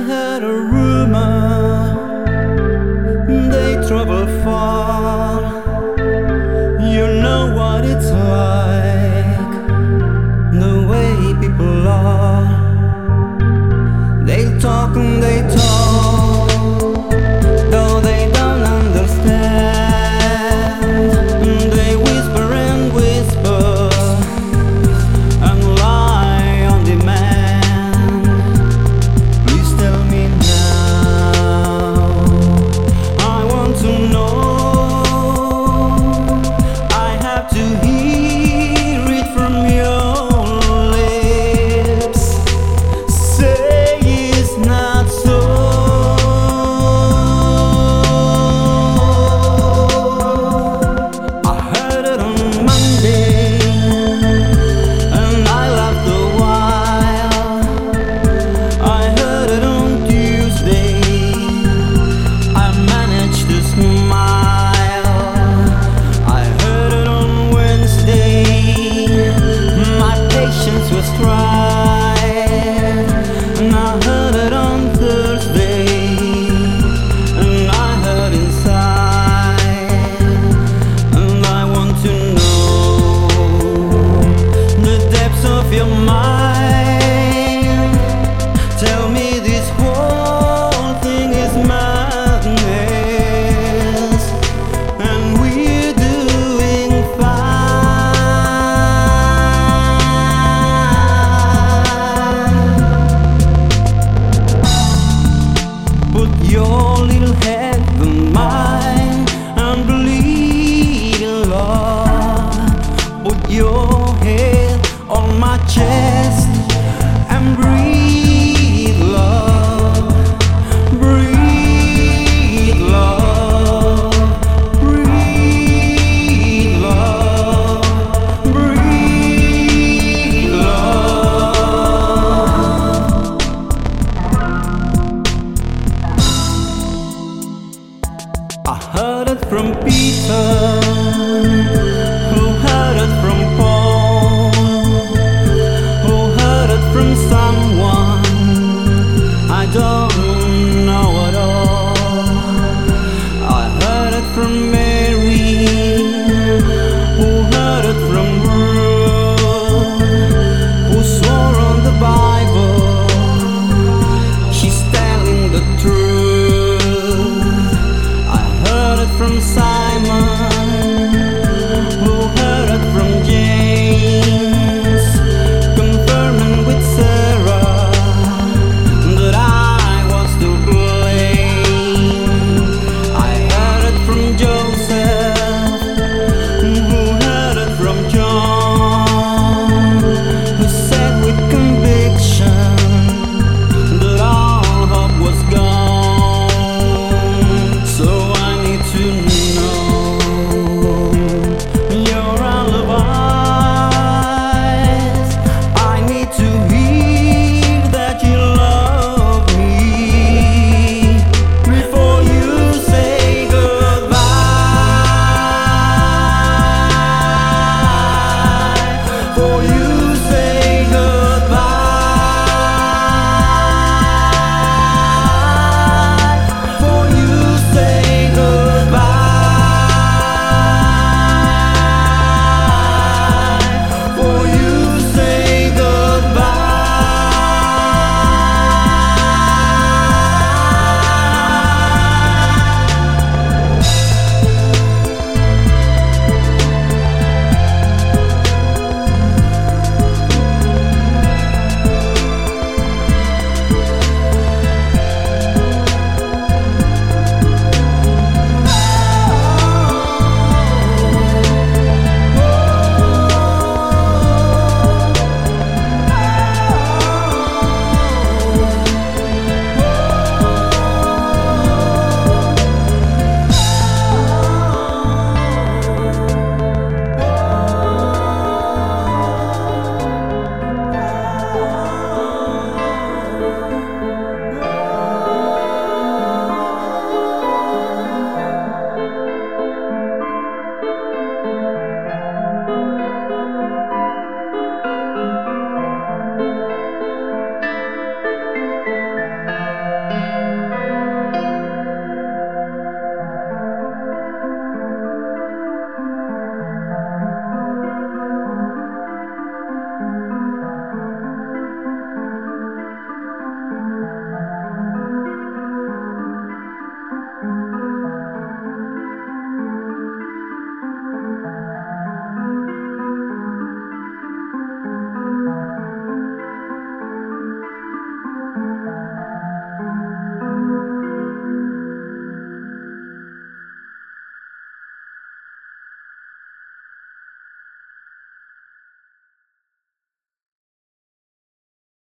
heard a rumor they travel far. Your from me